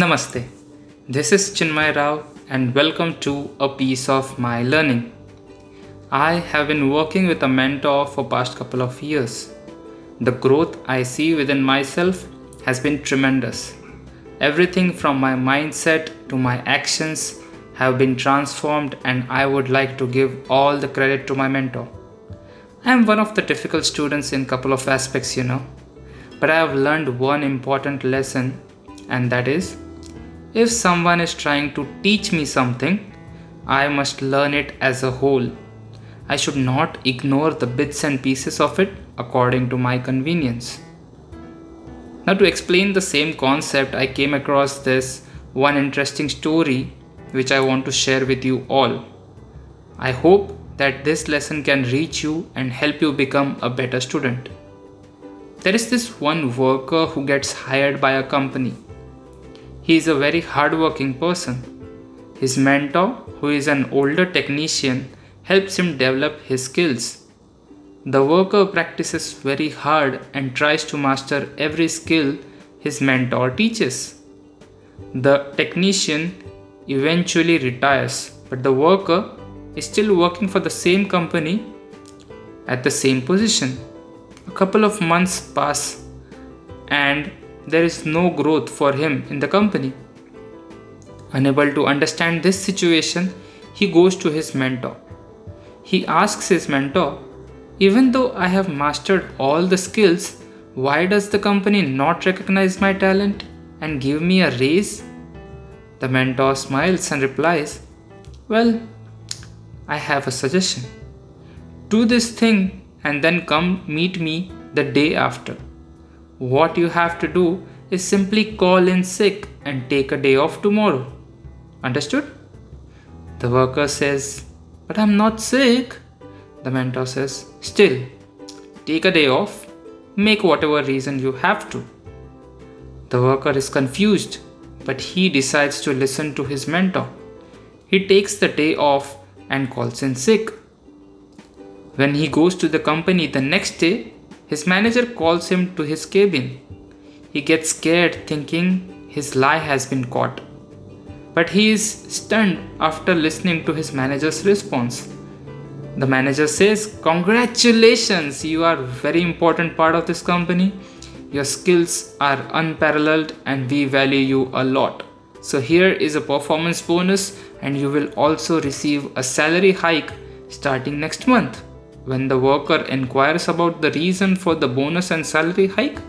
Namaste. This is Chinmay Rao and welcome to a piece of my learning. I have been working with a mentor for past couple of years. The growth I see within myself has been tremendous. Everything from my mindset to my actions have been transformed and I would like to give all the credit to my mentor. I am one of the difficult students in couple of aspects, you know. But I have learned one important lesson and that is if someone is trying to teach me something, I must learn it as a whole. I should not ignore the bits and pieces of it according to my convenience. Now, to explain the same concept, I came across this one interesting story which I want to share with you all. I hope that this lesson can reach you and help you become a better student. There is this one worker who gets hired by a company he is a very hardworking person. His mentor, who is an older technician, helps him develop his skills. The worker practices very hard and tries to master every skill his mentor teaches. The technician eventually retires, but the worker is still working for the same company at the same position. A couple of months pass and there is no growth for him in the company. Unable to understand this situation, he goes to his mentor. He asks his mentor, Even though I have mastered all the skills, why does the company not recognize my talent and give me a raise? The mentor smiles and replies, Well, I have a suggestion. Do this thing and then come meet me the day after. What you have to do is simply call in sick and take a day off tomorrow. Understood? The worker says, But I'm not sick. The mentor says, Still, take a day off, make whatever reason you have to. The worker is confused, but he decides to listen to his mentor. He takes the day off and calls in sick. When he goes to the company the next day, his manager calls him to his cabin. He gets scared thinking his lie has been caught. But he is stunned after listening to his manager's response. The manager says, Congratulations, you are a very important part of this company. Your skills are unparalleled and we value you a lot. So, here is a performance bonus, and you will also receive a salary hike starting next month. When the worker inquires about the reason for the bonus and salary hike,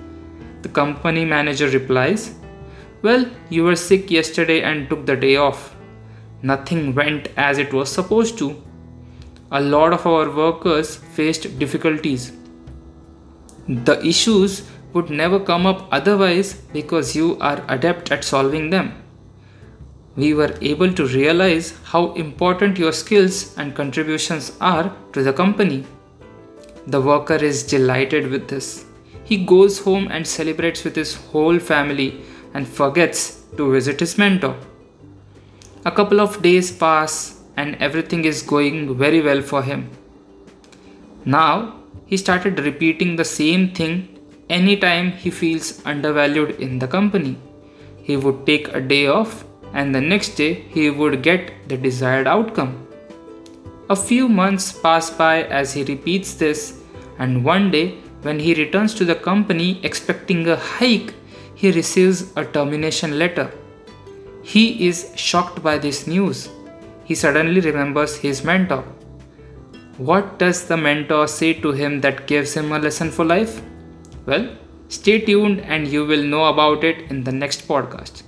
the company manager replies, Well, you were sick yesterday and took the day off. Nothing went as it was supposed to. A lot of our workers faced difficulties. The issues would never come up otherwise because you are adept at solving them we were able to realize how important your skills and contributions are to the company. The worker is delighted with this. He goes home and celebrates with his whole family and forgets to visit his mentor. A couple of days pass and everything is going very well for him. Now he started repeating the same thing anytime he feels undervalued in the company. He would take a day off and the next day he would get the desired outcome. A few months pass by as he repeats this, and one day, when he returns to the company expecting a hike, he receives a termination letter. He is shocked by this news. He suddenly remembers his mentor. What does the mentor say to him that gives him a lesson for life? Well, stay tuned and you will know about it in the next podcast.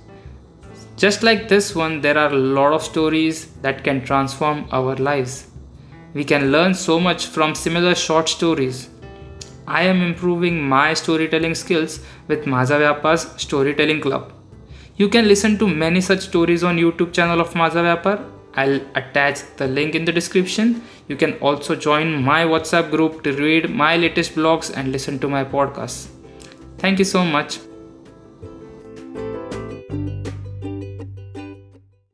Just like this one, there are a lot of stories that can transform our lives. We can learn so much from similar short stories. I am improving my storytelling skills with Maza Vyapar's Storytelling Club. You can listen to many such stories on YouTube channel of Maza Vyapar. I'll attach the link in the description. You can also join my WhatsApp group to read my latest blogs and listen to my podcasts. Thank you so much.